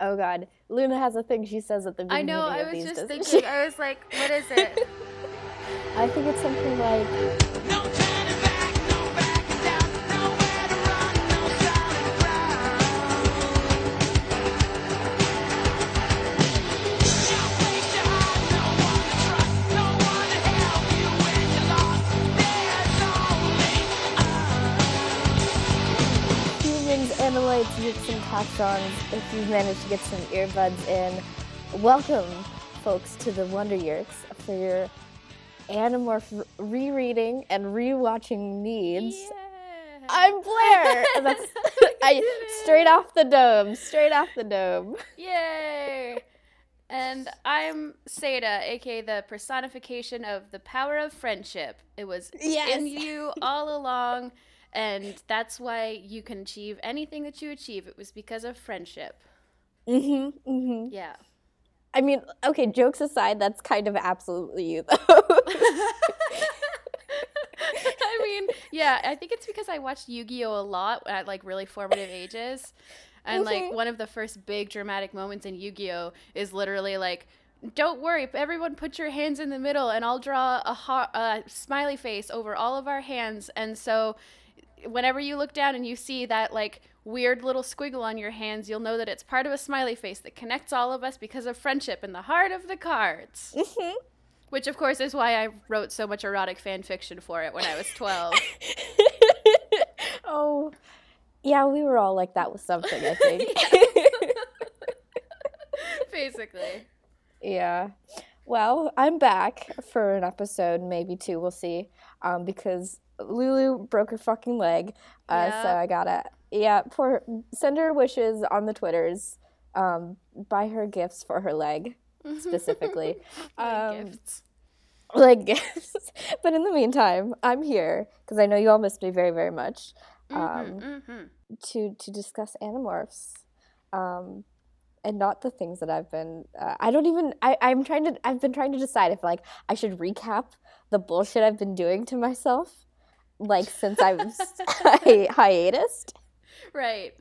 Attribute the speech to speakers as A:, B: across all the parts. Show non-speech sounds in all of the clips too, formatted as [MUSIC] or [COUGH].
A: Oh God, Luna has a thing she says at the beginning.
B: I know. I was
A: these,
B: just thinking.
A: she?
B: I was like, what is [LAUGHS] it?
A: I think it's something like. And Taxxons. If you've managed to get some earbuds in, welcome, folks, to the Wonder Yeerks for your Animorph rereading and rewatching needs.
B: Yeah.
A: I'm Blair, that's [LAUGHS] I straight off the dome, straight off the dome.
B: Yay! And I'm Satah, aka the personification of the power of friendship. It was
A: Yes.
B: in you all along, and that's why you can achieve anything that you achieve. It was because of friendship.
A: Mhm, mhm.
B: Yeah.
A: I mean, okay, jokes aside, that's kind of absolutely you, though. [LAUGHS]
B: I mean, yeah, I think it's because I watched Yu Gi Oh! a lot at like really formative ages. And like
A: Mhm.
B: one of the first big dramatic moments in Yu Gi Oh! is literally like, don't worry, everyone put your hands in the middle and I'll draw a, ha- a smiley face over all of our hands. And so whenever you look down and you see that like weird little squiggle on your hands, you'll know that it's part of a smiley face that connects all of us because of friendship in the heart of the cards.
A: Mhm.
B: Which, of course, is why I wrote so much erotic fan fiction for it when I was 12. [LAUGHS]
A: oh, yeah, we were all like that with something, I think. [LAUGHS]
B: Basically.
A: Yeah. Well, I'm back for an episode, maybe two, we'll see. Um, because Lulu broke her fucking leg. Uh, so I gotta, yeah, poor, send her wishes on the Twitters. Um, buy her gifts for her leg, specifically. [LAUGHS]
B: Like
A: um,
B: gifts.
A: like [LAUGHS] gifts. but in the meantime, I'm here because I know you all missed me very, very much. Um,
B: Mhm, mhm.
A: to to discuss animorphs um and not the things that i've been uh, i don't even I, i'm trying to i've been trying to decide if like i should recap the bullshit i've been doing to myself like since i was [LAUGHS] hi- hiatus
B: Right.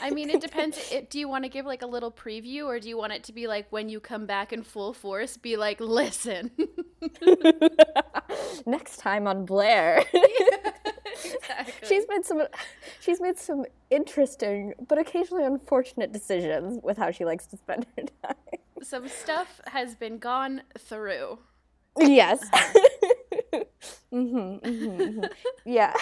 B: I mean, it depends. It, do you want to give like a little preview or do you want it to be like when you come back in full force, be like, listen? [LAUGHS]
A: next time on blair [LAUGHS]
B: Exactly.
A: she's made some she's made some interesting but occasionally unfortunate decisions with how she likes to spend her time
B: Some stuff has been gone through.
A: yes uh-huh. Hmm hmm [LAUGHS] yeah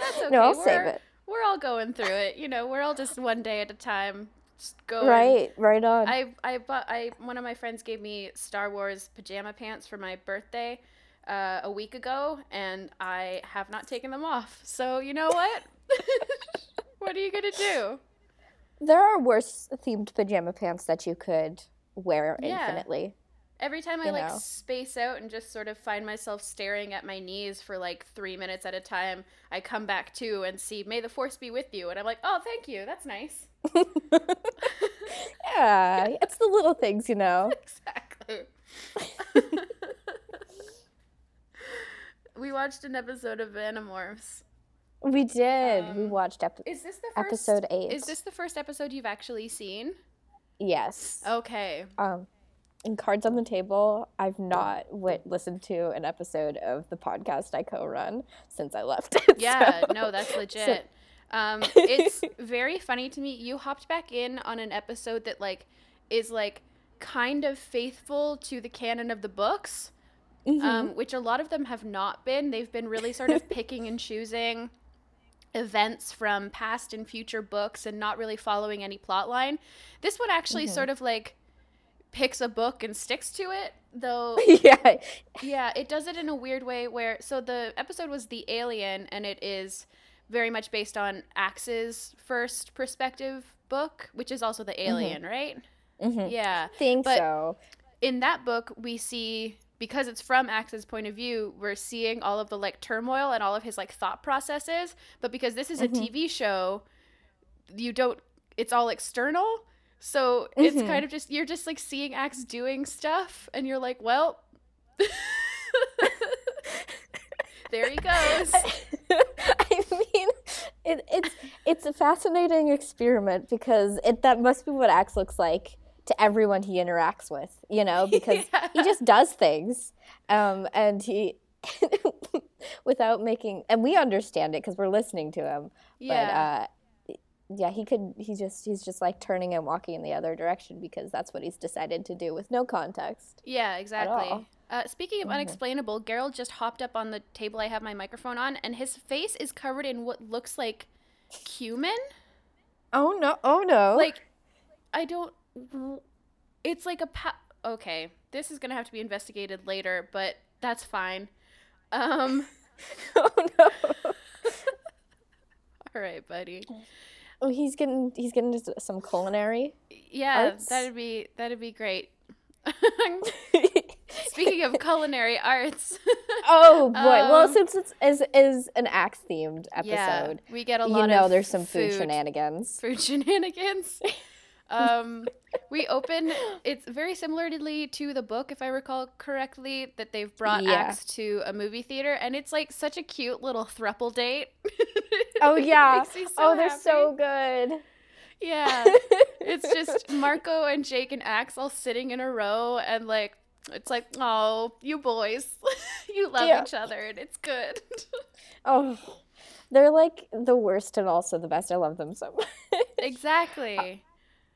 B: That's okay.
A: no i'll
B: we're,
A: save it
B: We're all going through it. You know, we're all just one day at a time. Just going.
A: Right, right on.
B: I I bought I one of my friends gave me Star Wars pajama pants for my birthday uh, a week ago, and I have not taken them off. So you know what? [LAUGHS] what are you gonna do?
A: there are worse themed pajama pants that you could wear
B: Yeah.
A: infinitely.
B: Every time I
A: You
B: like
A: know.
B: space out and just sort of find myself staring at my knees for like three minutes at a time, I come back to and see "May the Force be with you," and I'm like, "Oh, thank you. That's nice." [LAUGHS]
A: Yeah, it's the little things, you know. [LAUGHS]
B: exactly. [LAUGHS] we watched an episode of Animorphs.
A: We did. we
B: Um,
A: watched ep-
B: Is this the first
A: episode eight.
B: Is this the first episode you've actually seen?
A: yes.
B: Okay.
A: Um, in Cards on the Table, I've not w- listened to an episode of the podcast I co-run since I left. it, [LAUGHS]
B: Yeah,
A: so-
B: no, that's [LAUGHS] legit. Um, [LAUGHS] it's very funny to me. You hopped back in on an episode that like is like kind of faithful to the canon of the books,
A: Mhm.
B: um, which a lot of them have not been. They've been really sort of picking and choosing events from past and future books and not really following any plot line. This one actually sort of like picks a book and sticks to it, though [LAUGHS]
A: yeah.
B: yeah, it does it in a weird way where so the episode was The Alien and it is very much based on Axe's first perspective book, which is also The Alien, right?
A: Mhm.
B: Yeah.
A: Think
B: But-
A: so.
B: In that book, we see because it's from Axe's point of view, we're seeing all of the like turmoil and all of his like thought processes, but because this is a TV show, you don't it's all external. So it's
A: Mhm.
B: kind of just you're just like seeing Axe doing stuff and you're like, well, [LAUGHS] there he goes. [LAUGHS]
A: I mean, it, it's it's a fascinating experiment because it that must be what Axe looks like to everyone he interacts with, you know, [LAUGHS] because he just does things, um, and he without making, and we understand it because we're listening to him.
B: Yeah.
A: But uh, yeah, he could. He just he's just like turning and walking in the other direction because that's what he's decided to do with no context.
B: Yeah, exactly. Uh, speaking of unexplainable, Gerald just hopped up on the table I have my microphone on, and his face is covered in what looks like cumin.
A: Oh no! Oh no!
B: Like, I don't. It's like a pa- okay. This is gonna have to be investigated later, but that's fine. Um, [LAUGHS]
A: oh no! [LAUGHS]
B: all right, buddy. [LAUGHS]
A: Oh, he's getting he's getting into some culinary.
B: Yeah,
A: Arts?
B: that'd be that'd be great. [LAUGHS] Speaking of culinary arts, [LAUGHS]
A: oh boy! well,
B: Um,
A: since it's is is an axe themed episode, yeah,
B: we get a lot.
A: you know
B: of
A: there's some food,
B: food
A: shenanigans.
B: food [LAUGHS] shenanigans. Um, [LAUGHS] we open. It's very similarly to the book, if I recall correctly, that they've brought
A: Yeah.
B: Axe to a movie theater, and it's like such a cute little thruple date.
A: Oh [LAUGHS] yeah!
B: so
A: oh, they're
B: happy.
A: so good.
B: Yeah, [LAUGHS] it's just Marco and Jake and Axe all sitting in a row, and like it's like, oh, you boys, you love
A: Yeah.
B: each other, and it's good.
A: Oh, they're like the worst and also the best. I love them so much.
B: exactly.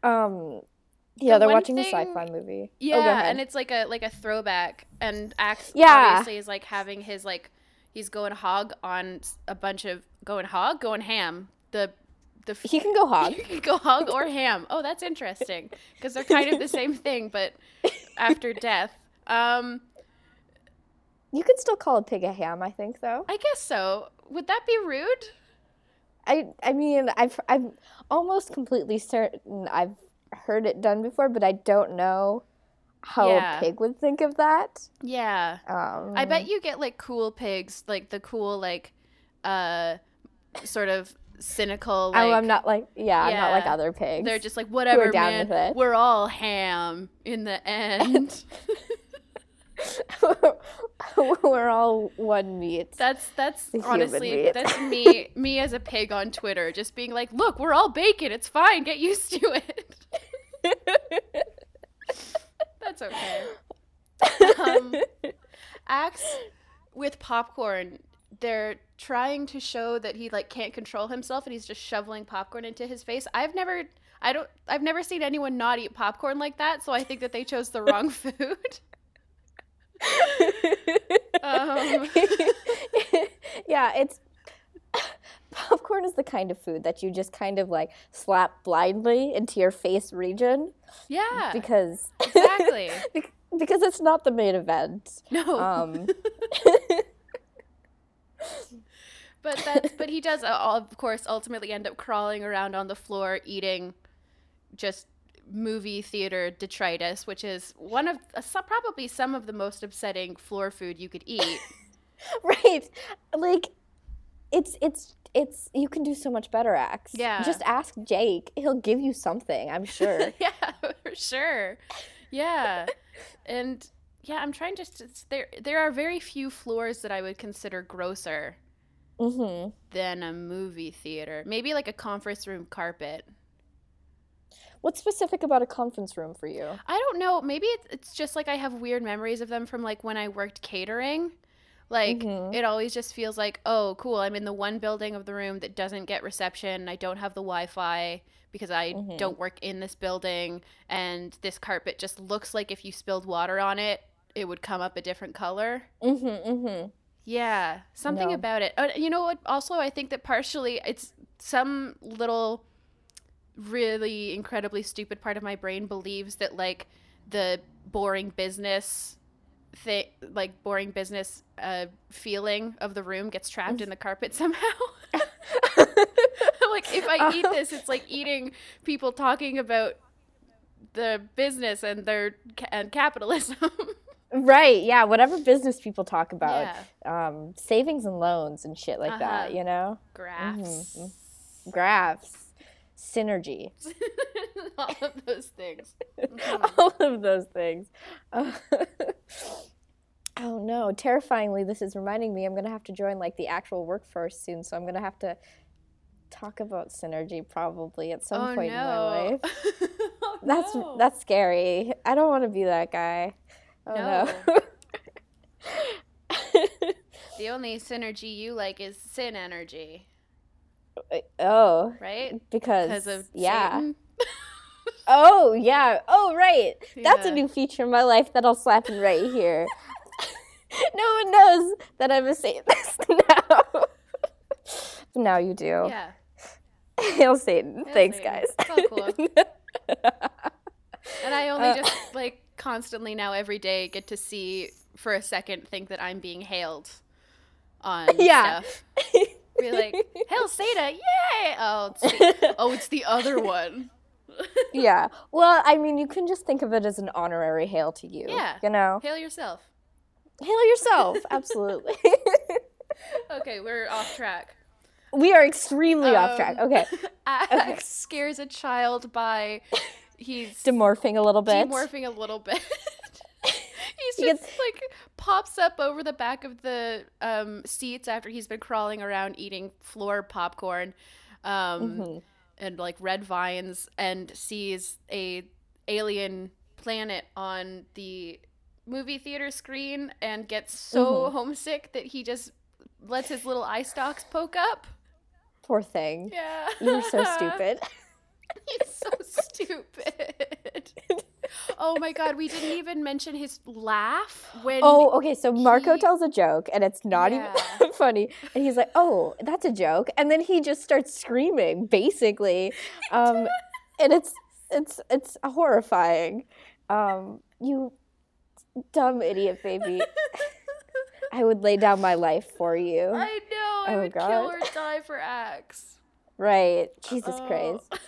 A: Um, yeah,
B: The
A: they're watching
B: thing-
A: a sci-fi movie.
B: Yeah,
A: oh,
B: and it's like a like a throwback, and Axe
A: Yeah.
B: obviously is like having his like he's going hog on a bunch of going hog, going ham. The the f-
A: he can go hog. [LAUGHS]
B: you can go hog or ham. Oh, that's interesting because they're kind of the same thing, but after [LAUGHS] death. Um,
A: You could still call a pig a ham, I think, though.
B: I guess so. Would that be rude?
A: I I mean, I've I'm almost completely certain I've heard it done before, but I don't know how
B: Yeah.
A: a pig would think of that.
B: Yeah.
A: Um,
B: I bet you get like cool pigs, like the cool like uh sort of cynical like
A: oh, I'm not like yeah, I'm not like other pigs.
B: they're just like whatever
A: down
B: man.
A: with it.
B: We're all ham in the end. [LAUGHS] [LAUGHS] [LAUGHS]
A: we're all one meat.
B: that's that's honestly that's [LAUGHS] me me as a pig on Twitter just being like, "Look, we're all bacon. It's fine. Get used to it." [LAUGHS] That's okay. Um, Axe with popcorn, they're trying to show that he like can't control himself and he's just shoveling popcorn into his face. I've never I don't I've never seen anyone not eat popcorn like that, so I think that they chose the wrong food. Um, [LAUGHS]
A: yeah, it's [COUGHS] popcorn is the kind of food that you just kind of like slap blindly into your face region
B: yeah.
A: because
B: exactly. [LAUGHS]
A: because it's not the main event.
B: No.
A: Um, [LAUGHS]
B: But that's but he does uh, of course ultimately end up crawling around on the floor eating just movie theater detritus, which is one of uh, probably some of the most upsetting floor food you could eat. [LAUGHS]
A: right, like it's it's it's you can do so much better, Axe.
B: Yeah.
A: just ask Jake; he'll give you something. I'm sure. [LAUGHS]
B: yeah, for sure. Yeah, and yeah, I'm trying just to, there. There are very few floors that I would consider grosser
A: hmm
B: than a movie theater. Maybe like a conference room carpet.
A: What's specific about a conference room for you?
B: I don't know. Maybe it's, it's just like I have weird memories of them from like when I worked catering. Like
A: Mhm.
B: it always just feels like, oh, cool. I'm in the one building of the room that doesn't get reception. I don't have the Wi-Fi because I
A: Mhm.
B: don't work in this building, and this carpet just looks like if you spilled water on it, it would come up a different color.
A: Mm-hmm. Mm-hmm.
B: Yeah, something
A: No.
B: about it. Uh, you know what? Also, I think that partially it's some little really incredibly stupid part of my brain believes that like the boring business thing, like boring business uh, feeling of the room gets trapped in the carpet somehow. [LAUGHS] like if I eat this, it's like eating people talking about the business and their and capitalism. [LAUGHS]
A: Right. Yeah. Whatever business people talk about,
B: yeah,
A: um, savings and loans and shit like that.
B: Uh-huh.
A: You know,
B: graphs.
A: graphs, synergy, [LAUGHS]
B: all of those things. [LAUGHS]
A: all of those things. Uh, [LAUGHS] oh no! Terrifyingly, this is reminding me I'm gonna have to join like the actual workforce soon. So I'm gonna have to talk about synergy probably at some
B: oh
A: point
B: no.
A: in my life.
B: Oh,
A: That's
B: no.
A: that's scary. I don't want to be that guy. Oh no.
B: the only synergy you like is sin energy,
A: oh,
B: right?
A: because
B: Because of
A: yeah.
B: Satan. [LAUGHS]
A: Oh yeah. Oh right. That's a new feature in my life that I'll slap in right here. [LAUGHS] no one knows that I'm a Satanist [LAUGHS] now. now you do.
B: Yeah.
A: Hail Satan.
B: Hail
A: Thanks,
B: Satan.
A: guys.
B: It's all cool. And I only
A: Uh,
B: just like constantly now every day get to see for a second think that I'm being hailed on
A: Yeah.
B: stuff. Be like, [LAUGHS] Hail Satan, yay! Oh, it's the, [LAUGHS] oh, it's the other one. [LAUGHS]
A: yeah. Well, I mean, you can just think of it as an honorary hail to you.
B: Yeah.
A: You know,
B: Hail yourself.
A: hail yourself. Absolutely.
B: Okay, we're off track.
A: we are extremely off track.
B: Um,
A: Okay.
B: Axe scares a child by he's
A: Demorphing a little bit.
B: demorphing a little bit. He's
A: He
B: just
A: gets-
B: like pops up over the back of the um, seats after he's been crawling around eating floor popcorn um,
A: Mhm.
B: and like red vines and sees a alien planet on the movie theater screen and gets so
A: Mhm.
B: homesick that he just lets his little eye stalks poke up.
A: Poor thing.
B: Yeah.
A: You're so [LAUGHS] stupid.
B: He's so stupid. [LAUGHS] oh my god, we didn't even mention his laugh when
A: Oh, okay. So Marco
B: he-
A: tells a joke, and it's not
B: Yeah.
A: even [LAUGHS] funny. And he's like, "Oh, that's a joke," and then he just starts screaming, basically, um, [LAUGHS] and it's it's it's horrifying. Um, you dumb idiot baby. [LAUGHS] I would lay down my life for you.
B: I know I
A: Oh,
B: would
A: God.
B: kill or die for Axe.
A: Right. Jesus
B: Oh,
A: Christ.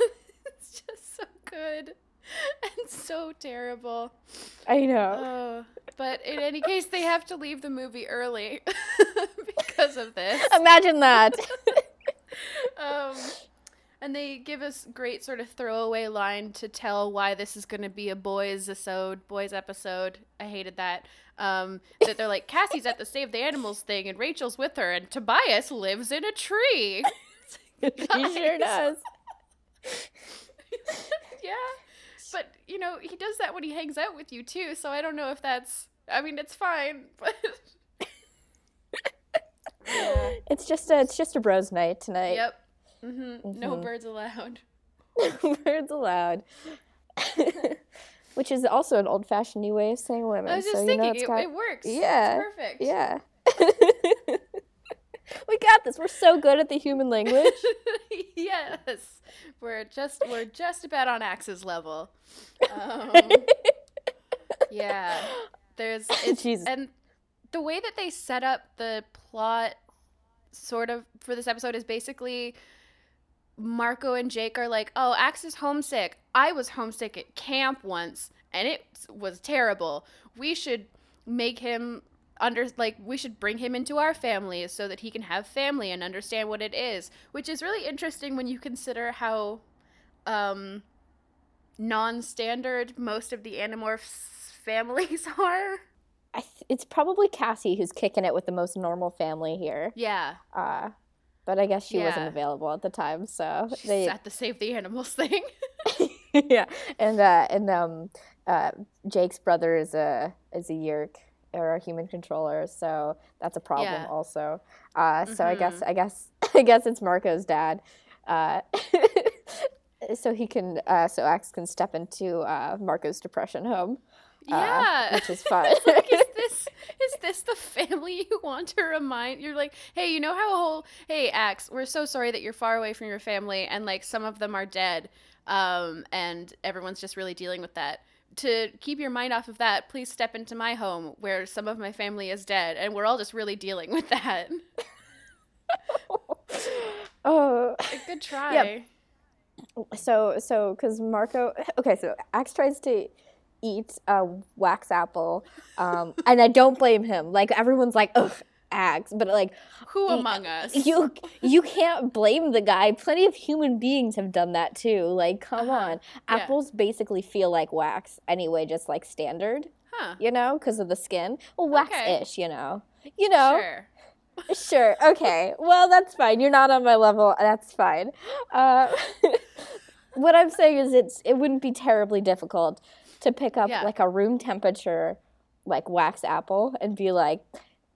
B: it's just so good [LAUGHS] and so terrible.
A: I know.
B: Oh, but in any case, they have to leave the movie early [LAUGHS] because of this.
A: Imagine that. [LAUGHS]
B: um, and they give us great sort of throwaway line to tell why this is going to be a boys episode, boys episode. I hated that. Um, that they're like Cassie's at the Save the Animals thing, and Rachel's with her, and Tobias lives in a tree.
A: he sure does.
B: yeah, but you know he does that when he hangs out with you too. So I don't know if that's. I mean, it's fine, [LAUGHS] but Yeah.
A: It's just a it's just a bros night tonight.
B: yep. Mm-hmm. No
A: Mhm.
B: birds allowed. [LAUGHS]
A: Birds allowed. [LAUGHS] Which is also an old fashioned new way of saying women.
B: I was just
A: so, you
B: thinking
A: know,
B: it,
A: got-
B: it works.
A: Yeah,
B: it's perfect.
A: Yeah. Got this. We're so good at the human language. [LAUGHS]
B: yes, we're just we're just about on Axe's level. Um, [LAUGHS] yeah, there's [LAUGHS] it's, and the way that they set up the plot, sort of for this episode, is basically Marco and Jake are like, "Oh, Axe is homesick. I was homesick at camp once, and it was terrible. We should make him." Under like we should bring him into our family so that he can have family and understand what it is which is really interesting when you consider how um non-standard most of the animorphs families [LAUGHS] are.
A: I th- it's probably Cassie who's kicking it with the most normal family here.
B: yeah.
A: Uh, but I guess she wasn't available at the time, so
B: she's
A: they
B: at the save the animals thing. [LAUGHS] [LAUGHS]
A: Yeah, and uh, and um, uh, Jake's brother is a is a Yeerk or a human controller, so that's a problem
B: Yeah.
A: also. Uh, so I guess
B: Mhm.
A: I guess [LAUGHS] I guess it's Marco's dad. Uh, [LAUGHS] so he can uh, so Axe can step into uh, Marco's depression home, uh,
B: yeah
A: which is [LAUGHS] fun.
B: Like, is this is this the family you want to remind? You're like, hey, you know how a whole hey Axe, we're so sorry that you're far away from your family, and like some of them are dead, um, and everyone's just really dealing with that. To keep your mind off of that, please step into my home where some of my family is dead, and we're all just really dealing with that. [LAUGHS]
A: oh,
B: Like, Good [LAUGHS] try. Yeah.
A: so so because Marco [LAUGHS] okay so Axe tries to eat a wax apple um and I don't blame him like everyone's like ugh Axe but like
B: Who among us?
A: you you can't blame the guy plenty of human beings have done that too like come
B: Uh-huh.
A: on
B: Yeah.
A: apples basically feel like wax anyway just like standard
B: Huh.
A: you know because of the skin well
B: Okay.
A: wax-ish you know you know
B: Sure. [LAUGHS]
A: Sure. Okay. Well, that's fine. You're not on my level. That's fine. Uh, [LAUGHS] what I'm saying is, it's it wouldn't be terribly difficult to pick up
B: Yeah.
A: like a room temperature, like wax apple, and be like,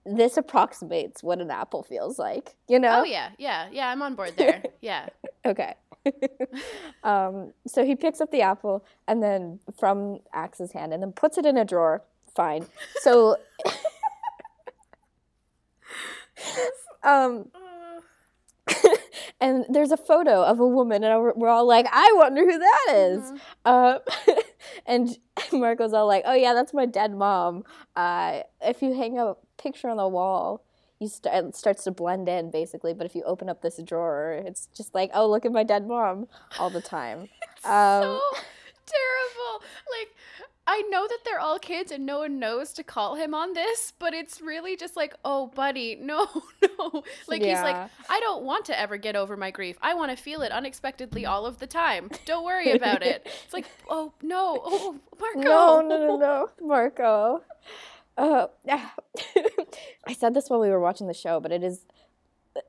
A: this approximates what an apple feels like. You know?
B: Oh yeah, yeah, yeah. I'm on board there. [LAUGHS] Yeah.
A: Okay. [LAUGHS] [LAUGHS] um, so he picks up the apple and then from Axe's hand and then puts it in a drawer. Fine. So, um, [LAUGHS] and there's a photo of a woman, and we're all like, I wonder who that is.
B: Mhm.
A: Uh, [LAUGHS] and [LAUGHS] Marco's all like, Oh yeah, that's my dead mom. Uh, if you hang a picture on the wall, you st- it starts to blend in basically. But if you open up this drawer, it's just like, Oh, look at my dead mom all the time. Um,
B: so terrible. Like, I know that they're all kids and no one knows to call him on this, but it's really just like, oh, buddy, no, [LAUGHS] no. Like, he's like, I don't want to ever get over my grief. I want to feel it unexpectedly all of the time. Don't worry about it. [LAUGHS] It's like, oh, no. Oh, Marco.
A: No, no, no, no, Marco. Uh, [LAUGHS] I said this while we were watching the show, but it is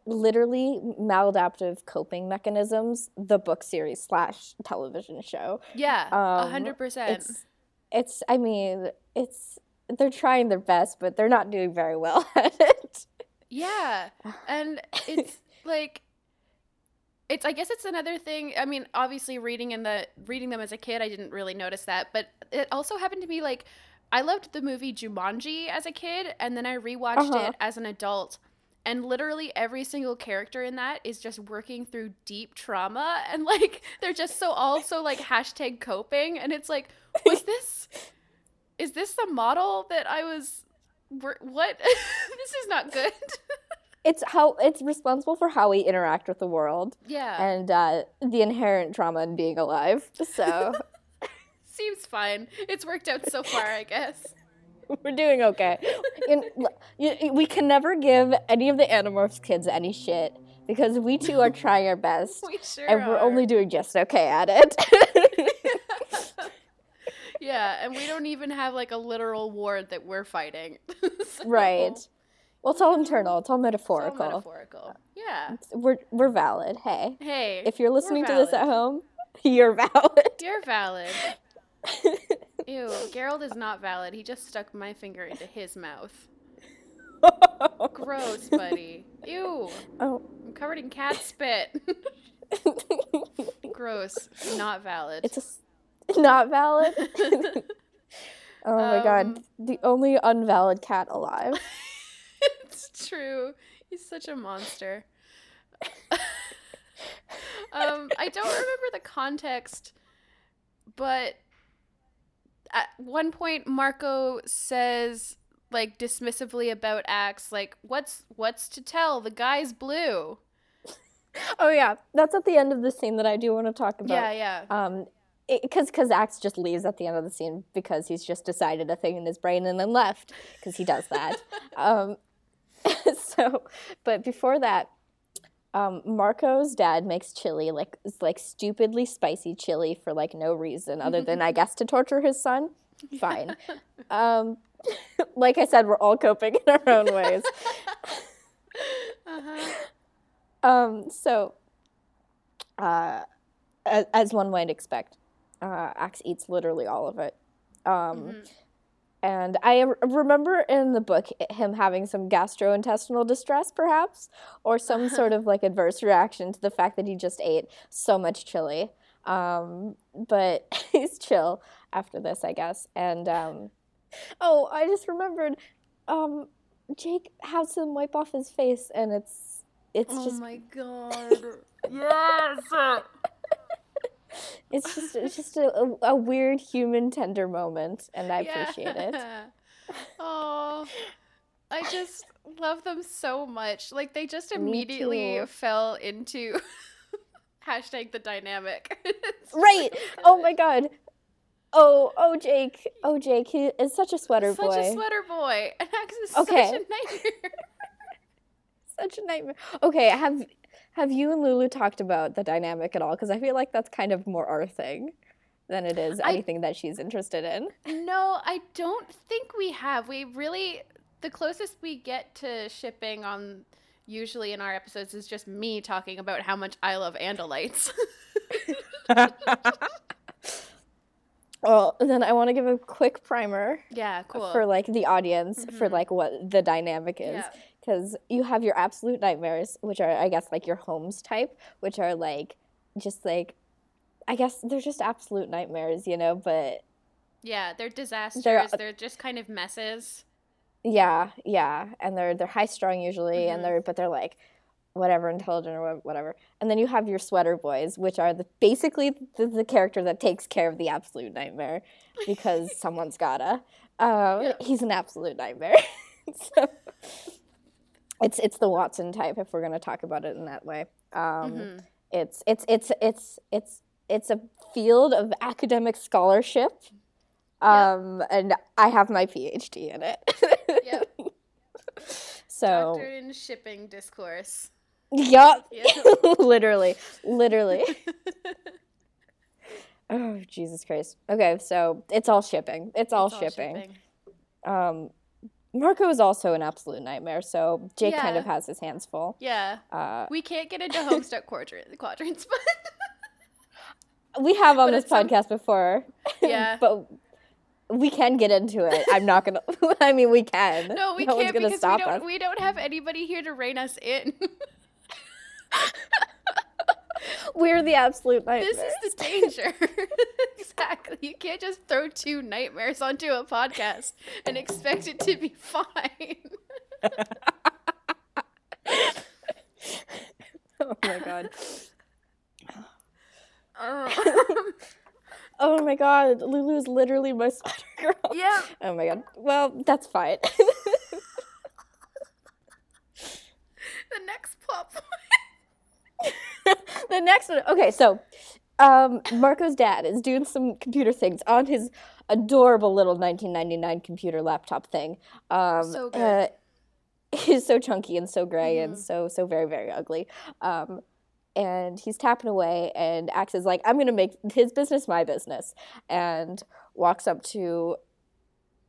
A: literally maladaptive coping mechanisms. The book series slash television show.
B: Yeah, a
A: Um,
B: 100%.
A: It's. I mean, it's. They're trying their best, but they're not doing very well [LAUGHS] at it.
B: Yeah. And it's [LAUGHS] like it's I guess it's another thing. I mean, obviously reading in the reading them as a kid, I didn't really notice that, but it also happened to me like I loved the movie Jumanji as a kid and then I rewatched
A: Uh-huh.
B: it as an adult. And literally every single character in that is just working through deep trauma and like they're just so also like hashtag coping and it's like was this is this the model that I was what [LAUGHS] this is not good. [LAUGHS]
A: It's how it's responsible for how we interact with the world
B: Yeah.
A: and uh, the inherent trauma in being alive. So [LAUGHS]
B: Seems fine. It's worked out so far, I guess.
A: we're doing okay. In, we can never give any of the Animorphs kids any shit because we two are trying our best.
B: We sure
A: and we're
B: are.
A: only doing just okay at it.
B: Yeah, and we don't even have like a literal ward that we're fighting. [LAUGHS] So,
A: right. Well, it's all internal. It's all
B: it's all
A: metaphorical.
B: metaphorical. Yeah.
A: We're we're valid. Hey,
B: Hey.
A: if you're listening to this at home, [LAUGHS] you're valid.
B: You're valid. [LAUGHS] Ew, Gerald is not valid. He just stuck my finger into his mouth. Gross, buddy. Ew.
A: oh.
B: I'm covered in cat spit. Gross. Not valid.
A: it's a [LAUGHS] not valid. [LAUGHS] [LAUGHS] oh my
B: Um,
A: god, the only unvalid cat alive.
B: it's true. He's such a monster. um, I don't remember the context, but at one point Marco says like dismissively about Axe, like, what's what's to tell? The guy's blue.
A: Oh yeah, that's at the end of the scene that I do want to talk about.
B: Yeah, yeah.
A: Um, because because Axe just leaves at the end of the scene because he's just decided a thing in his brain and then left because he does that. [LAUGHS] um, [LAUGHS] so, but before that, um, Marco's dad makes chili like like stupidly spicy chili for like no reason other than I [LAUGHS] guess to torture his son. Fine. um, like I said, we're all coping in our own ways.
B: Uh-huh.
A: Um, so, uh, as, as one might expect, uh, Axe eats literally all of it. Um,
B: Mhm.
A: And I remember in the book him having some gastrointestinal distress, perhaps, or some sort [LAUGHS] of like adverse reaction to the fact that he just ate so much chili. Um, but [LAUGHS] he's chill after this, I guess. And um, oh, I just remembered, um, Jake has him wipe off his face, and it's it's
B: Oh
A: just Oh
B: my [LAUGHS] god. yes.
A: It's just it's just a, a, weird human tender moment, and I appreciate it. [LAUGHS]
B: Oh, I just love them so much. Like they just immediately fell into [LAUGHS] hashtag the dynamic. [LAUGHS]
A: Right. Oh my god. Oh, oh Jake. Oh Jake, he is such a sweater
B: Such
A: boy.
B: Such a sweater boy. And Axe is
A: Okay.
B: such a nightmare.
A: such a nightmare. Okay, I have have you and Lulu talked about the dynamic at all? Because I feel like that's kind of more our thing than it is
B: I-
A: anything that she's interested in.
B: No, I don't think we have. We really the closest we get to shipping on usually in our episodes is just me talking about how much I love Andalites. [LAUGHS] [LAUGHS]
A: Well, then I want to give a quick primer
B: yeah, cool.
A: for like the audience for
B: Mhm.
A: like what the dynamic is.
B: yeah.
A: Because you have your absolute nightmares, which are I guess like your homes type, which are like just like I guess they're just absolute nightmares, you know. But
B: Yeah, they're disasters.
A: They're-
B: They're, just kind of messes.
A: yeah, yeah, and they're they're high strung usually,
B: Mhm.
A: and they're but they're like whatever intelligent or whatever. And then you have your sweater boys, which are the basically the, the character that takes care of the absolute nightmare because [LAUGHS] someone's gotta. Um,
B: Yeah.
A: He's an absolute nightmare. [LAUGHS] so it's it's the Watson type if we're gonna talk about it in that way. Um,
B: Mhm.
A: it's it's it's it's it's it's a field of academic scholarship
B: Yeah.
A: um and i have my phd in it
B: Yep. [LAUGHS]
A: so
B: Doctorate in shipping discourse.
A: yup
B: Yep. [LAUGHS]
A: literally literally [LAUGHS] oh jesus christ okay so it's all shipping it's all
B: It's
A: shipping um marco is also an absolute nightmare so jake kind of has his hands full
B: Yeah.
A: uh
B: We can't get into [LAUGHS] Homestuck quadrant, quadrants, but
A: we have on
B: But
A: this
B: it's some-
A: podcast before [LAUGHS]
B: Yeah.
A: but we can get into it i'm not gonna [LAUGHS] i mean we can
B: no, we
A: no one's
B: can't
A: gonna
B: because we don't
A: us
B: we don't have anybody here to rein us in.
A: We're the absolute nightmares
B: this is the [LAUGHS] danger. [LAUGHS] exactly. You can't just throw two nightmares onto a podcast and expect it to be fine. [LAUGHS]
A: oh my god
B: Um,
A: oh my god Lulu is literally my sweater girl
B: yeah.
A: oh my god well that's fine
B: The next plot point. [LAUGHS]
A: the next one okay so um marco's dad is doing some computer things on his adorable little 1999 computer laptop thing um
B: So good.
A: uh, [LAUGHS] he's so chunky and so gray and
B: Mhm.
A: so so very very ugly um and he's tapping away and Axe is like i'm gonna make his business my business and walks up to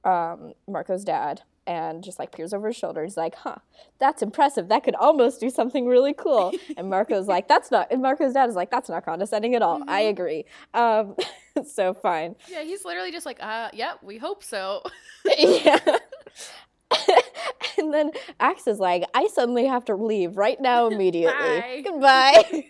A: um marco's dad and just like peers over his shoulder he's like huh that's impressive that could almost do something really cool [LAUGHS] and marco's like that's not and marco's dad is like that's not condescending at all i
B: Mhm.
A: agree um [LAUGHS] so fine
B: Yeah, he's literally just like, uh, yeah, we hope so. [LAUGHS]
A: yeah. and then Axe is like, I suddenly have to leave right now immediately.
B: Bye.
A: Goodbye.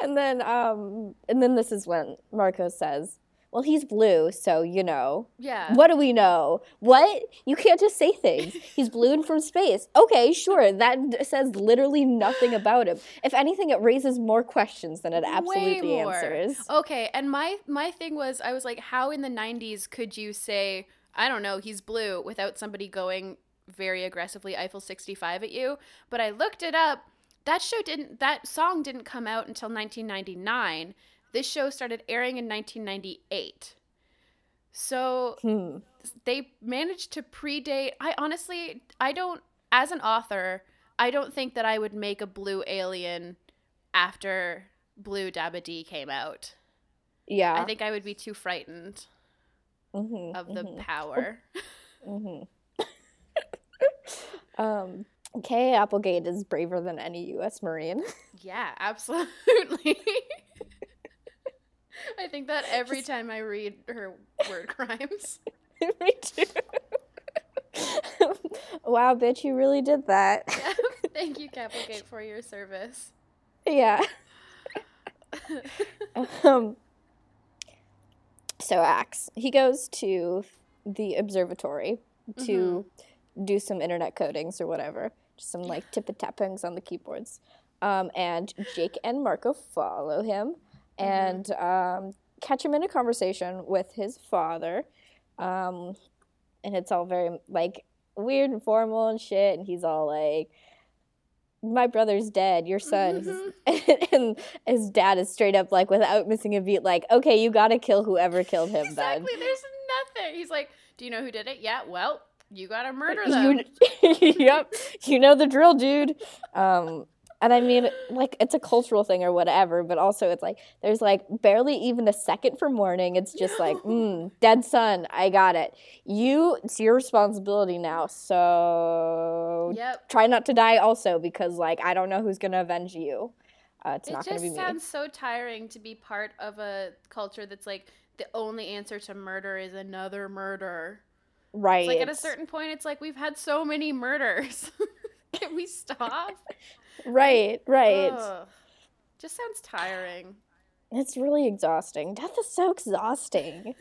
A: and then um and then this is when Marco says, Well, he's blue, so you know.
B: Yeah.
A: What do we know? What? You can't just say things. [LAUGHS] He's blue and from space. Okay, sure. That says literally nothing about him. If anything, it raises more questions than it absolutely answers.
B: Okay, and my my thing was I was like, how in the '90s could you say I don't know he's blue without somebody going very aggressively Eiffel 65 at you? But I looked it up. That show didn't. That song didn't come out until 1999. This show started airing in 1998. So
A: Hmm.
B: they managed to predate i honestly i don't as an author i don't think that i would make a blue alien after blue dabba came out
A: Yeah.
B: i think i would be too frightened
A: Mhm,
B: of the
A: mhm.
B: power [LAUGHS]
A: hmm [LAUGHS] um, Kay Applegate is braver than any U.S. Marine. [LAUGHS]
B: yeah absolutely i think that every time i read her word [LAUGHS] crimes [LAUGHS]
A: Me too. [LAUGHS] wow, bitch, you really did that.
B: thank you capelgate for your service
A: yeah. Um, so Axe, he goes to the observatory to do some internet codings or whatever, just some like tip tappings on the keyboards. Um, and Jake and Marco follow him and um, catch him in a conversation with his father. Um, and it's all very like weird and formal and shit. And he's all like, "My brother's dead. Your son." He's- [LAUGHS] and his dad is straight up like, without missing a beat, like, "Okay, you gotta kill whoever killed him." Then
B: Exactly. There's nothing. He's like, "Do you know who did it?" Yeah. Well, you gotta murder them. [LAUGHS]
A: You, yep, you know the drill, dude. Um, And I mean, like, it's a cultural thing or whatever, but also it's like, there's like barely even a second for mourning. It's just like, [LAUGHS] mm, dead son, I got it. You, it's your responsibility now. So
B: Yep.
A: try not to die also because, like, I don't know who's going to avenge you. Uh, it's
B: It
A: not going
B: just
A: to be me.
B: sounds so tiring to be part of a culture that's like the only answer to murder is another murder.
A: Right.
B: It's like at a certain point, it's like we've had so many murders. [LAUGHS] Can we stop? [LAUGHS]
A: Right, right.
B: Ugh. Just sounds tiring.
A: It's really exhausting. Death is so exhausting.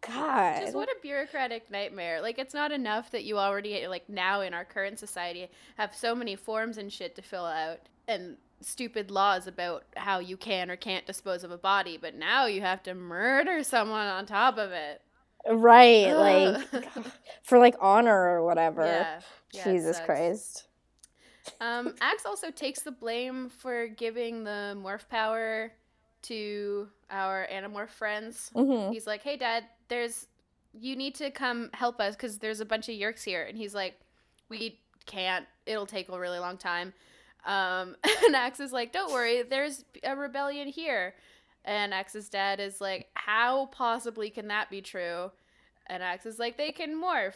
A: God.
B: Just what a bureaucratic nightmare. Like it's not enough that you already like now in our current society have so many forms and shit to fill out and stupid laws about how you can or can't dispose of a body, but now you have to murder someone on top of it.
A: right, like [LAUGHS] for like honor or whatever.
B: yeah. yeah,
A: Jesus. Christ.
B: Um, Axe also takes the blame for giving the morph power to our animorph friends.
A: hmm
B: He's like, "Hey, Dad, there's you need to come help us because there's a bunch of Yeerks here." And he's like, "We can't. It'll take a really long time." Um, [LAUGHS] and Axe is like, "Don't worry. There's a rebellion here." And Axe's dad is like, "How possibly can that be true?" And Axe is like, "They can morph."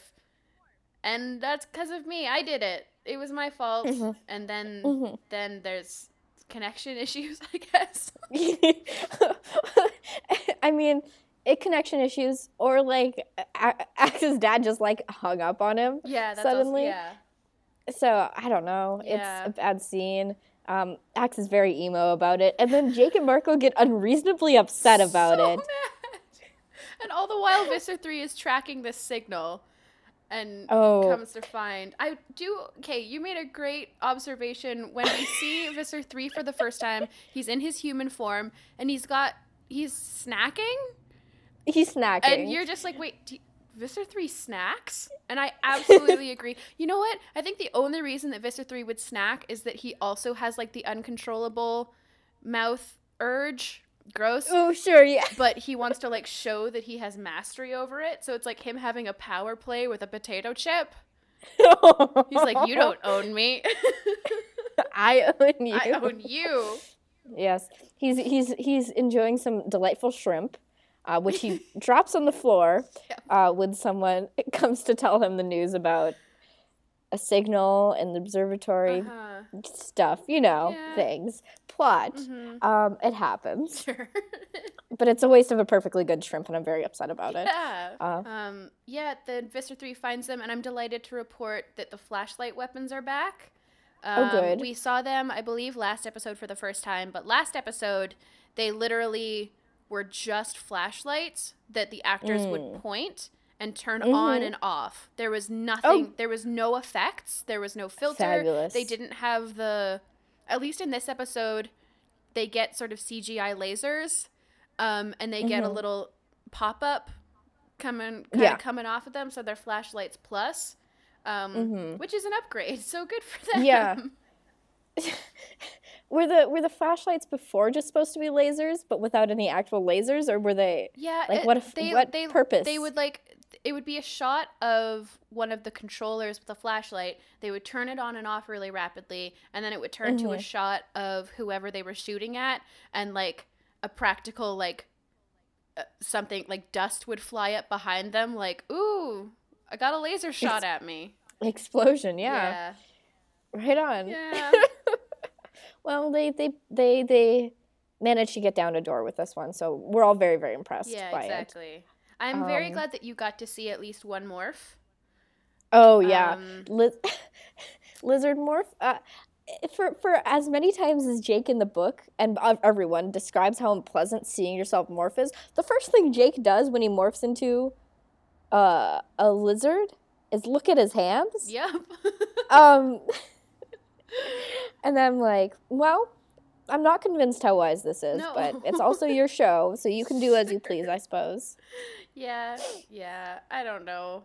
B: And that's because of me. I did it. It was my fault.
A: Mhm.
B: And then
A: hmm
B: then there's connection [LAUGHS] issues, I guess. [LAUGHS]
A: I mean, it connection issues, or like A- Axe's dad just like hung up on him.
B: Yeah, that's
A: Suddenly?
B: also, yeah.
A: So I don't know.
B: Yeah.
A: It's a bad scene. Um, Axe is very emo about it, and then Jake and Marco get unreasonably upset about [LAUGHS]
B: So
A: it.
B: mad. And all the while, Visser 3 is tracking this signal and
A: Oh.
B: comes to find. I do. Okay, you made a great observation. When we see [LAUGHS] Visser 3 for the first time, he's in his human form and he's got. He's snacking?
A: He's snacking.
B: And you're just like, wait, do Visser 3 snacks? And I absolutely [LAUGHS] agree. You know what? I think the only reason that Visser 3 would snack is that he also has like the uncontrollable mouth urge. Gross.
A: oh, sure, yeah. [LAUGHS]
B: But he wants to like show that he has mastery over it. So it's like him having a power play with a potato chip. He's like, You don't [LAUGHS] own me. [LAUGHS]
A: I own you.
B: I own you.
A: Yes, he's he's he's enjoying some delightful shrimp, uh, which he drops on the floor uh, when someone comes to tell him the news about a signal in the observatory
B: Uh-huh.
A: Stuff. You know,
B: Yeah.
A: things, plot.
B: Mhm.
A: Um, it happens,
B: Sure. [LAUGHS]
A: but it's a waste of a perfectly good shrimp, and I'm very upset about it.
B: Yeah.
A: Uh,
B: Um, yeah, the Visser 3 finds them, and I'm delighted to report that the flashlight weapons are back.
A: Oh,
B: Um,
A: good.
B: We saw them, I believe, last episode for the first time, but last episode, they literally were just flashlights that the actors
A: Mm.
B: would point and turn on
A: Mhm.
B: and off. There was nothing,
A: Oh.
B: there was no effects, there was no filter.
A: Fabulous.
B: They didn't have the, at least in this episode, they get sort of CGI lasers, um, and they get a
A: Mhm.
B: little pop up coming kind
A: Yeah.
B: of coming off of them, so they're flashlights plus, um,
A: Mhm.
B: which is an upgrade. [LAUGHS] So good for them.
A: Yeah. [LAUGHS] [LAUGHS] were the were the flashlights before just supposed to be lasers, but without any actual lasers, or were they?
B: Yeah.
A: Like, what if-
B: they,
A: what
B: they,
A: purpose?
B: They would like it would be a shot of one of the controllers with a flashlight. They would turn it on and off really rapidly, and then it would turn to a
A: Mhm.
B: shot of whoever they were shooting at, and like a practical like uh, something like dust would fly up behind them, like ooh, I got a laser shot at me.
A: Explosion, yeah. Right on.
B: Yeah. [LAUGHS]
A: Well, they they they they managed to get down a door with this one, so we're all very very impressed
B: Yeah,
A: by it.
B: I'm very
A: Um,
B: glad that you got to see at least one morph.
A: Oh yeah,
B: Um,
A: Liz- [LAUGHS] lizard morph. Uh, for for as many times as Jake in the book and everyone describes how unpleasant seeing yourself morph is, the first thing Jake does when he morphs into uh, a lizard is look at his hands.
B: Yep. [LAUGHS]
A: Um, and I'm like, well, I'm not convinced how wise this is,
B: No.
A: but it's also your show, so you can do as you please, I [LAUGHS] suppose.
B: Yeah, yeah. I don't know.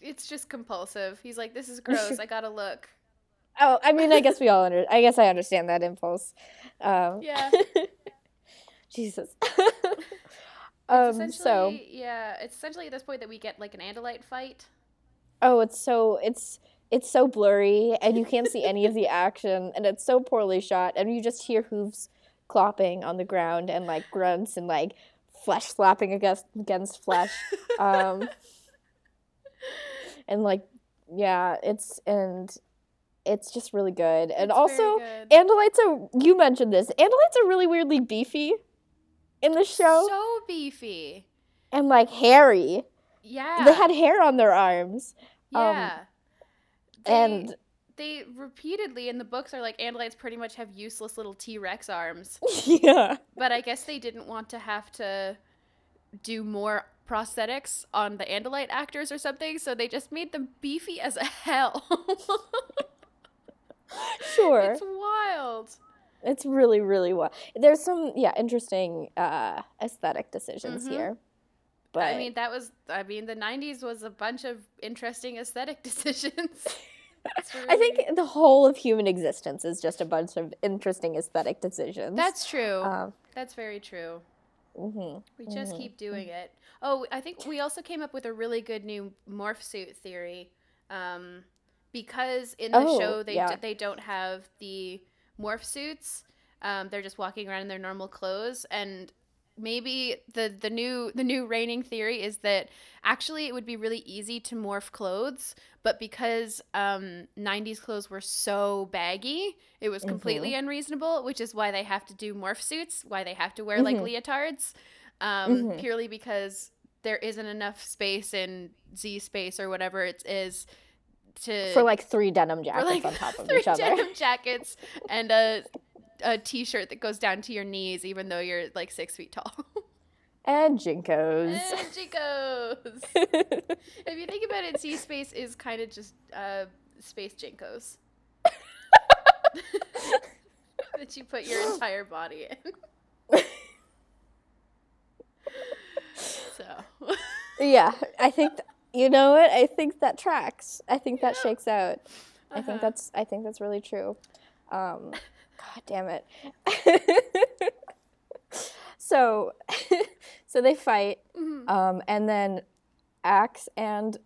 B: It's just compulsive. He's like, "This is [LAUGHS] gross. I gotta look."
A: Oh, I mean, I guess we all under. I guess I understand that impulse. Um,
B: Yeah. [LAUGHS]
A: Jesus. [LAUGHS] Um. So,
B: yeah, it's essentially at this point that we get like an Andalite fight.
A: oh, it's so it's it's so blurry and you can't see any of the action and it's so poorly shot and you just hear hooves clopping on the ground and like grunts and like flesh slapping against against flesh. Um, [LAUGHS] and like yeah, it's and it's just really good. And
B: It's
A: also
B: good.
A: Andalites are you mentioned this. Andalites are really weirdly beefy in the show
B: so beefy.
A: and like hairy.
B: Yeah.
A: They had hair on their arms. um,
B: yeah. They-
A: and
B: they repeatedly in the books are like Andalites pretty much have useless little T Rex arms. [LAUGHS]
A: yeah.
B: But I guess they didn't want to have to do more prosthetics on the Andalite actors or something, so they just made them beefy as [LAUGHS] hell.
A: Sure.
B: it's wild.
A: It's really, really wild. There's some, yeah, interesting uh, aesthetic decisions
B: Mhm.
A: here. But
B: I mean, that was, I mean, the 90s was a bunch of interesting aesthetic [LAUGHS] decisions. [LAUGHS]
A: I think the whole of human existence is just a bunch of interesting aesthetic decisions.
B: That's true.
A: um,
B: That's very true.
A: hmm
B: We just keep doing it. Oh, I think we also came up with a really good new morph suit theory. Um, because in the
A: Oh,
B: show they
A: yeah.
B: d- they don't have the morph suits. Um, they're just walking around in their normal clothes and maybe the the new the new reigning theory is that actually it would be really easy to morph clothes but because um, 90s clothes were so baggy it was completely unreasonable which is why they have to do morph suits why they have to wear like leotards um,
A: Mhm.
B: purely because there isn't enough space in z space or whatever it is to
A: For like three denim jackets
B: like
A: on top of [LAUGHS] each other.
B: Three denim jackets and a a t-shirt that goes down to your knees even though you're like six feet tall
A: And JNCOs.
B: and JNCOs [LAUGHS] if you think about it z space is kind of just uh space JNCOs [LAUGHS] that you put your entire body in so
A: yeah, I think th- you know what? I think that tracks. I think that shakes out. I
B: Uh-huh.
A: think that's I think that's really true. Um, God damn it. [LAUGHS] so, [LAUGHS] so they fight,
B: Mhm.
A: um, and then Axe and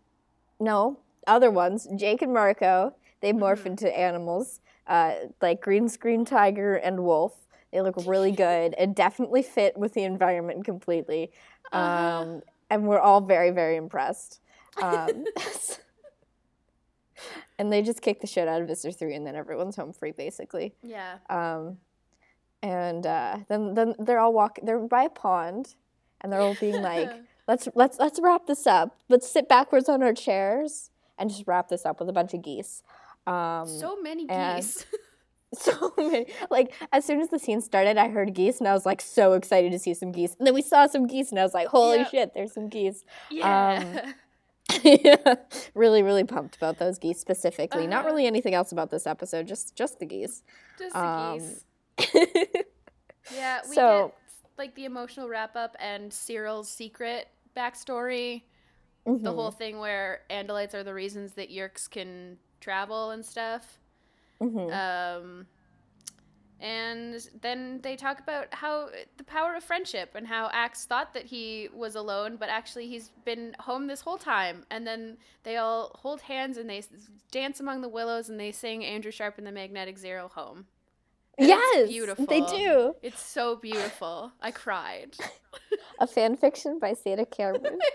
A: no other ones, Jake and Marco, they morph
B: Mhm.
A: into animals, uh, like green screen tiger and wolf. They look really good and definitely fit with the environment completely. Um,
B: Uh-huh.
A: and we're all very, very impressed. Um, [LAUGHS] and they just kick the shit out of Visitor 3 and then everyone's home free basically.
B: yeah
A: Um, and uh, then then they're all walking they're by a pond and they're all being like, [LAUGHS] let's let's let's wrap this up. Let's sit backwards on our chairs and just wrap this up with a bunch of geese. Um,
B: so many geese [LAUGHS] [LAUGHS]
A: so many. Like as soon as the scene started, I heard geese and I was like so excited to see some geese. And then we saw some geese and I was like, holy
B: Yep.
A: shit, there's some geese.
B: yeah
A: yeah, [LAUGHS] really, really pumped about those geese specifically. Not
B: Uh-huh.
A: really anything else about this episode, just just the geese.
B: just the
A: um,
B: geese [LAUGHS] Yeah, we
A: So-
B: get like the emotional wrap up and Seerow's secret backstory. The
A: Mhm.
B: whole thing where Andalites are the reasons that Yeerks can travel and stuff.
A: Mhm.
B: Um, and then they talk about how the power of friendship and how Axe thought that he was alone, but actually he's been home this whole time. And then they all hold hands and they dance among the willows and they sing Edward Sharpe and the Magnetic Zero home. And it's
A: yes,
B: beautiful.
A: they do.
B: It's so beautiful. I cried. [LAUGHS]
A: A fan fiction by Satah Cameron. [LAUGHS]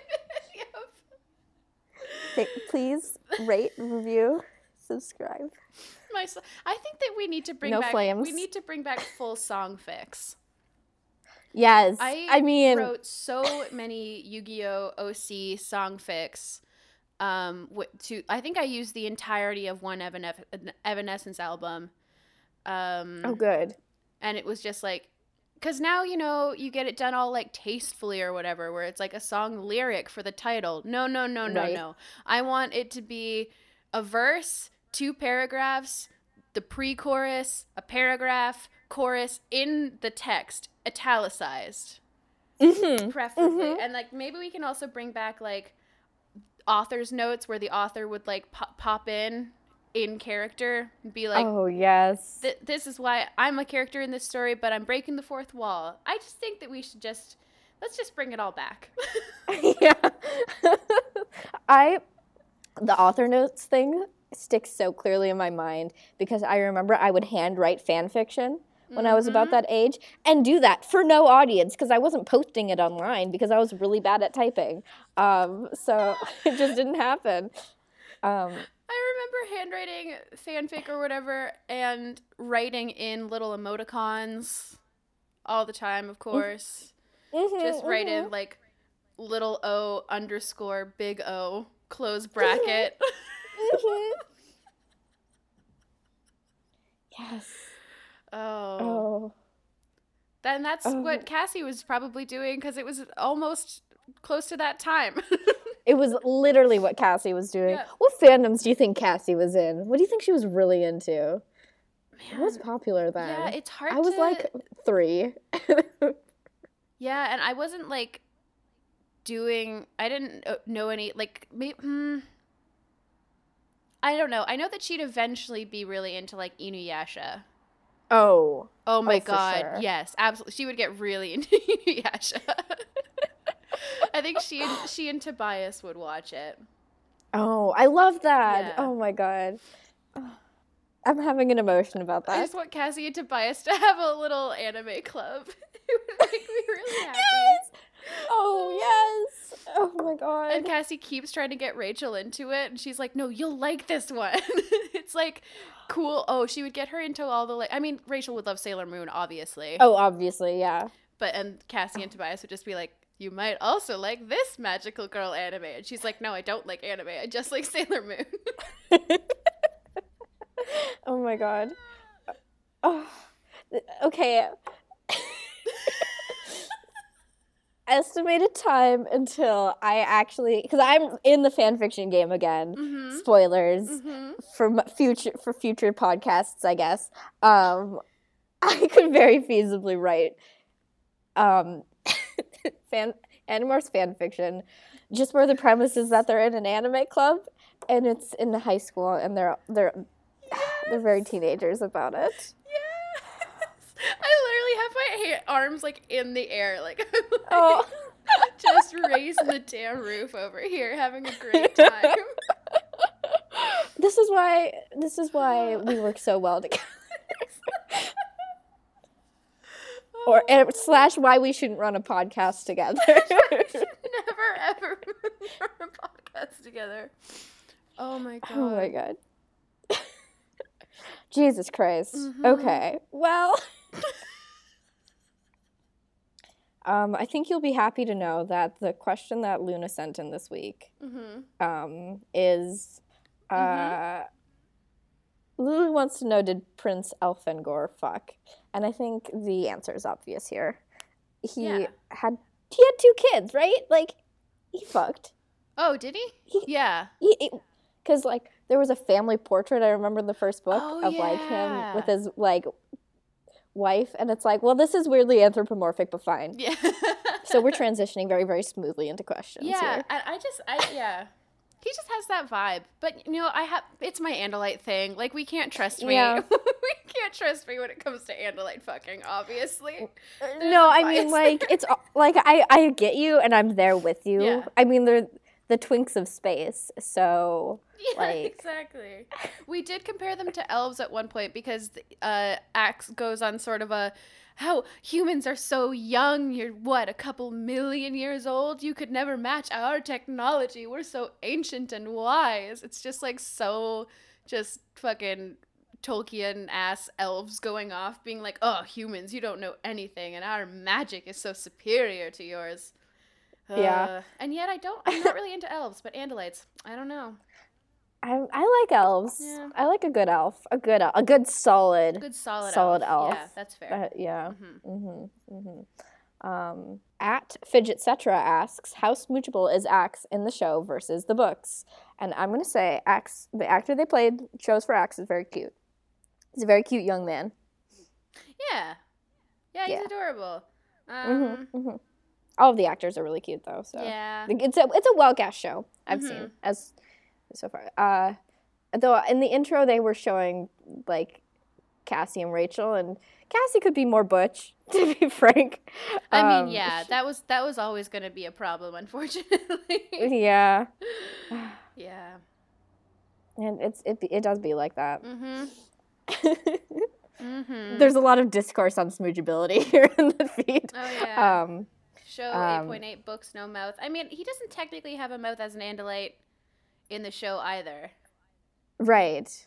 A: Th- Please rate, review, subscribe.
B: My, I think that we need to bring
A: No
B: back.
A: flames.
B: We need to bring back full songfics.
A: Yes,
B: I,
A: I, mean,
B: wrote so many Yu-Gi-Oh OC songfics. Um, to I think I used the entirety of one Evanes- Evanescence album. Um,
A: oh, good.
B: and it was just like, because now you know you get it done all like tastefully or whatever, where it's like a song lyric for the title. No, no, no, no,
A: Right.
B: no. I want it to be a verse, two paragraphs, the pre-chorus, a paragraph, chorus in the text, italicized
A: hmm
B: preferably
A: Mhm.
B: and like maybe we can also bring back like author's notes where the author would like pop, pop in in character and be like
A: oh yes.
B: "Th- this is why i'm a character in this story but i'm breaking the fourth wall i just think that we should just let's just bring it all back [LAUGHS]
A: yeah. [LAUGHS] I the author notes thing sticks so clearly in my mind because I remember I would handwrite fan fiction when I was about
B: Mhm.
A: that age and do that for no audience because I wasn't posting it online because I was really bad at typing. Um, so [LAUGHS] it just didn't happen. Um,
B: I remember handwriting fanfic or whatever and writing in little emoticons all the time, of course. Just
A: mhm,
B: write
A: mhm.
B: in like little O underscore big O close [LAUGHS] bracket. [LAUGHS]
A: Mhm. Yes.
B: oh.
A: Oh.
B: Then that's
A: Oh.
B: what Cassie was probably doing because it was almost close to that time. [LAUGHS]
A: It was literally what Cassie was doing.
B: Yeah.
A: What fandoms do you think Cassie was in? What do you think she was really into? It was popular then.
B: yeah, it's hard
A: I was
B: to
A: like three. [LAUGHS]
B: Yeah, and I wasn't like doing. I didn't uh, know any like. Maybe, hmm, I don't know. I know that she'd eventually be really into like Inuyasha.
A: oh.
B: Oh my oh,
A: for
B: god,
A: sure.
B: yes, absolutely. She would get really [LAUGHS] into Inuyasha. [LAUGHS] I think she and she and Tobias would watch it.
A: Oh, I love that.
B: Yeah.
A: Oh my god. Oh, [SIGHS] I'm having an emotion about that.
B: I just want Cassie and Tobias to have a little anime club. [LAUGHS] it would make me really happy.
A: yes. Oh yes. Oh my god.
B: And Cassie keeps trying to get Rachel into it, and she's like, "No, you'll like this one." [LAUGHS] it's like cool. Oh, she would get her into all the like. I mean, Rachel would love Sailor Moon, obviously,
A: oh, obviously, yeah.
B: but and Cassie and Tobias would just be like, "You might also like this magical girl anime," and she's like, "No, I don't like anime. I just like [LAUGHS] Sailor Moon." [LAUGHS]
A: oh my god. Oh. Okay. Estimated time until I actually, because I'm in the fanfiction game again.
B: mm-hmm.
A: Spoilers
B: Mm-hmm.
A: for future for future podcasts, I guess. Um, [LAUGHS] I could very feasibly write um, [LAUGHS] fan Animorphs fan fiction, just where the premise is that they're in an anime club and it's in high school and they're they're they're very teenagers about it.
B: Yes. I literally have my arms like in the air, like [LAUGHS]
A: Oh.
B: just raising the damn roof over here, having a great [LAUGHS] time.
A: This is why this is why [LAUGHS] we work so well together. or and slash why we shouldn't run a podcast together.
B: never ever run a podcast together. Oh my god.
A: oh my god. Jesus Christ.
B: Mhm.
A: Okay. Well, um, I think you'll be happy to know that the question that Lulu sent in this week
B: Mm-hmm.
A: um, is uh,
B: Mhm.
A: Lily wants to know did Prince Elfangor fuck? And I think the answer is obvious here. He
B: Yeah.
A: had he had two kids, right? Like he fucked.
B: Oh, did he?
A: He-
B: Yeah.
A: Because like there was a family portrait I remember in the first book
B: Oh,
A: of like him with his like wife, and it's like, well, this is weirdly anthropomorphic, but fine.
B: Yeah.
A: So we're [LAUGHS] transitioning very very smoothly into questions
B: Yeah,
A: here.
B: I, I just, I yeah. He just has that vibe, but you know, I have. It's my Andalite thing. Like we can't trust me.
A: Yeah. [LAUGHS]
B: we can't trust me when it comes to Andalite fucking. Obviously. There's
A: no, i mean like it's like I I get you, and I'm there with you.
B: Yeah.
A: I mean they're the twinks of space, so [LAUGHS]
B: Yeah,
A: Like-
B: exactly. We did compare them to elves at one point because uh, Axe goes on sort of a how humans are so young. You're what a couple million years old. You could never match our technology. We're so ancient and wise. It's just like so, just fucking Tolkien ass elves going off, being like, "Oh, humans, you don't know anything, and our magic is so superior to yours."
A: Yeah.
B: Uh, and yet I don't. I'm not really into elves, but Andalites. I don't know.
A: I I like elves.
B: Yeah.
A: I like a good elf, a good a good solid.
B: Good solid,
A: Solid
B: elf. Yeah, that's fair.
A: Uh, yeah.
B: hmm
A: Mm-hmm. Mm-hmm. Um, at Fidget Cetra asks, how smoochable is Axe in the show versus the books? And I'm gonna say Axe, the actor they played chose for Axe is very cute. He's a very cute young man.
B: Yeah. Yeah, he's
A: Yeah.
B: adorable.
A: hmm
B: Um,
A: hmm All of the actors are really cute though. So
B: Yeah.
A: It's a it's a well cast show I've
B: Mhm.
A: seen as so far. Uh, though in the intro they were showing like Cassie and Rachel, and Cassie could be more butch [LAUGHS] to be frank.
B: I mean,
A: Um,
B: yeah, that was that was always going to be a problem, unfortunately. [LAUGHS]
A: yeah. [SIGHS]
B: yeah.
A: and it's it it does be like that.
B: Mm-hmm. [LAUGHS] mm-hmm.
A: There's a lot of discourse on smoogeability here in the feed.
B: Oh yeah.
A: Um,
B: show
A: um,
B: 8.8 books no mouth. I mean, he doesn't technically have a mouth as an Andalite in the show either.
A: right.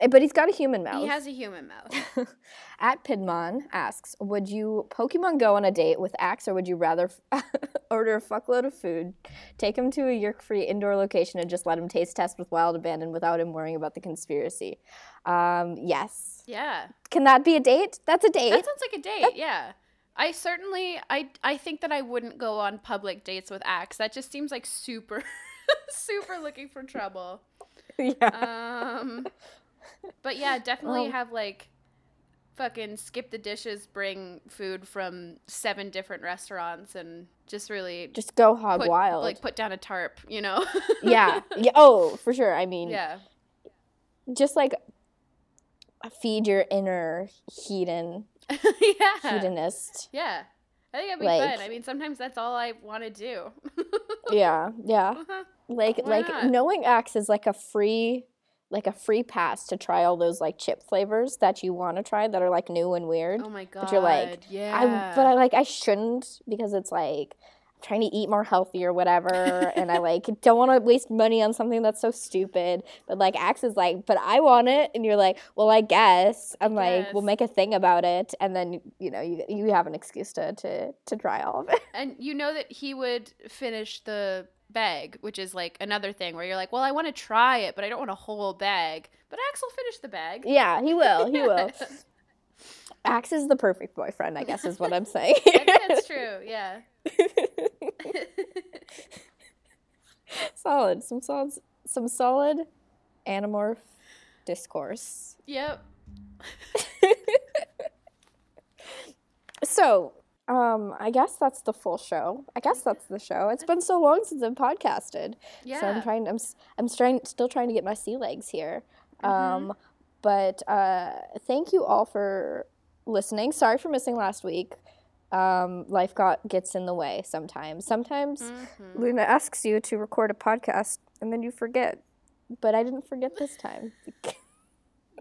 A: Eh, But he's got a human mouth.
B: He has a human mouth. [LAUGHS]
A: At Pidmon asks, would you Pokemon go on a date with Axe or would you rather f- [LAUGHS] order a fuckload of food, take him to a Yeerk-free indoor location and just let him taste test with Wild Abandon without him worrying about the conspiracy? Um, yes.
B: yeah.
A: Can that be a date? That's a date.
B: That sounds like a date. [LAUGHS] Yeah. I certainly I I think that I wouldn't go on public dates with Axe. That just seems like super [LAUGHS] super looking for trouble. [LAUGHS]
A: yeah.
B: Um but yeah, definitely
A: Well-
B: have like fucking skip the dishes, bring food from seven different restaurants and just really
A: just go hog
B: put,
A: wild.
B: like put down a tarp, you know? [LAUGHS]
A: yeah. Yeah. Oh, for sure. I mean,
B: yeah.
A: just like feed your inner hedon, [LAUGHS]
B: yeah.
A: hedonist.
B: Yeah. I think that'd be
A: Like-
B: fun. I mean, sometimes that's all I want to do. [LAUGHS]
A: Yeah. Yeah.
B: Uh-huh.
A: like
B: Why
A: like
B: not?
A: knowing Axe is like a free like a free pass to try all those like chip flavors that you want to try that are like new and weird.
B: Oh my god.
A: But you're like,
B: yeah.
A: I but I like I shouldn't because it's like trying to eat more healthy or whatever and I [LAUGHS] like don't want to waste money on something that's so stupid. But like Axe is like, but I want it and you're like, well I guess. I'm like, we'll make a thing about it and then you know, you you have an excuse to to to try all of it.
B: And you know that he would finish the bag, which is like another thing where you're like, well, I want to try it, but I don't want a whole bag. But Axel finished the bag.
A: Yeah, he will. He will. [LAUGHS] Axe is the perfect boyfriend, I guess is what I'm saying. [LAUGHS]
B: I think that's true. Yeah. [LAUGHS]
A: solid. Some solid some solid animorph discourse.
B: yep. [LAUGHS]
A: So, um, I guess that's the full show. I guess that's the show. It's been so long since I've podcasted.
B: Yeah.
A: So I'm trying I'm I'm trying still trying to get my sea legs here.
B: Mm-hmm.
A: But uh thank you all for listening. Sorry for missing last week. Um, life got gets in the way sometimes. Sometimes
B: Mm-hmm.
A: Lulu asks you to record a podcast and then you forget. But I didn't forget this time.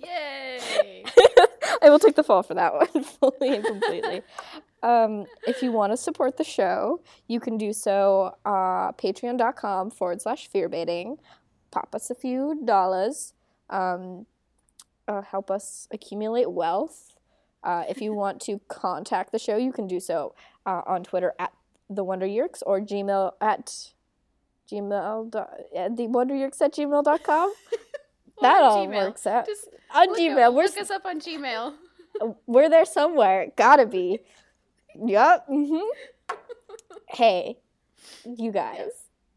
B: Yay. [LAUGHS]
A: I will take the fall for that one [LAUGHS] fully and completely. um, if you want to support the show, you can do so uh, patreon.com forward slash fearbaiting. Pop us a few dollars. Um, uh, help us accumulate wealth. Uh, if you [LAUGHS] want to contact the show, you can do so uh, on Twitter at the Wonder Yeerks or Gmail at gmail dot, uh, the Wonder Yeerks at gmail.com. [LAUGHS] That all
B: Gmail.
A: works out.
B: Just
A: On
B: look,
A: Gmail,
B: up,
A: we're
B: look us up on Gmail. [LAUGHS]
A: we're there somewhere. Gotta be. Yup. hmm Hey, you guys.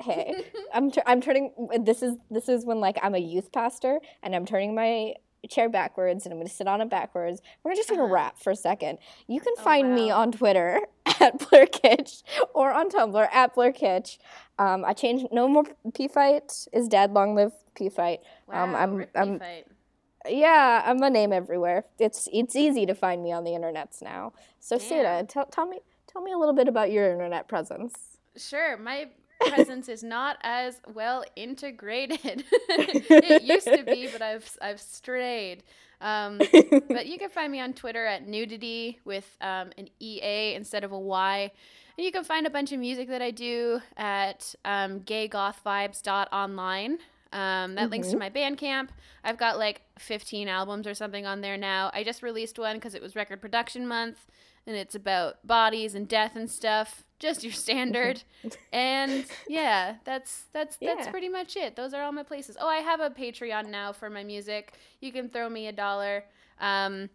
A: Hey, I'm I'm turning. This is this is when like I'm a youth pastor and I'm turning my chair backwards and I'm gonna sit on it backwards. We're just gonna rap for a second. You can find me.
B: Oh, wow.
A: on Twitter [LAUGHS] at Blurkitch or on Tumblr at Blurkitch. Um, I changed. No more P fight is dead. Long live P fight. Um,
B: Wow,
A: I'm
B: rip
A: I'm
B: fight.
A: yeah, I'm a name everywhere. It's it's easy to find me on the internets now. So Satah,
B: Damn.
A: tell tell me tell me a little bit about your internet presence.
B: Sure, my presence is not as well integrated. [LAUGHS] it used to be, but I've I've strayed. Um, [LAUGHS] but you can find me on Twitter at nudity with um, an EA instead of a Y. And you can find a bunch of music that I do at um, gaygothvibes.online. Um, that links to my Bandcamp. I've got like 15 albums or something on there now. I just released one because it was record production month and it's about bodies and death and stuff. Just your standard. [LAUGHS] and yeah, that's that's that's
A: Yeah.
B: pretty much it. Those are all my places. Oh, I have a Patreon now for my music. You can throw me a dollar. Um,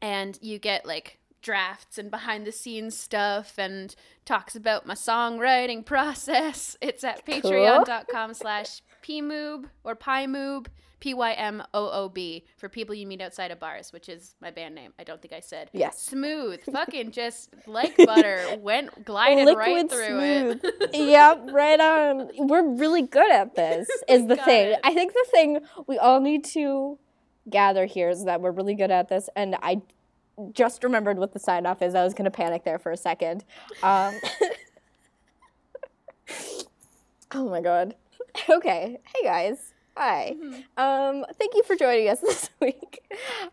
B: and you get like drafts and behind the scenes stuff and talks about my songwriting process. It's at patreon.com slash pmoob or pymoob, P-Y-M-O-O-B for people you meet outside of bars, which is my band name. I don't think I said.
A: Yes.
B: Smooth. [LAUGHS] Fucking just like butter. Went glided right through it. [LAUGHS]
A: yep, right on. We're really good at this. [LAUGHS] Is the thing.
B: it.
A: I think the thing we all need to gather here is that we're really good at this, and I just remembered what the sign off is. I was gonna panic there for a second. Um, oh my god. Okay. Hey guys. Hi. Um, thank you for joining us [LAUGHS] this week.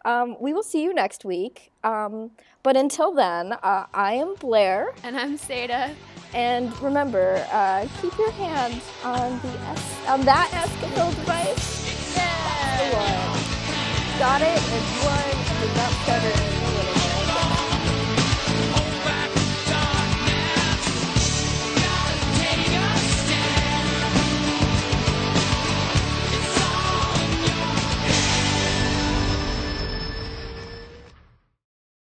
A: Um, we will see you next week. Um, but until then, uh, I am Blair.
B: And I'm Satah.
A: And remember, uh, keep your hand on the on that Escafil device.
B: Yeah.
A: One. Got it. It's one. Without stuttering.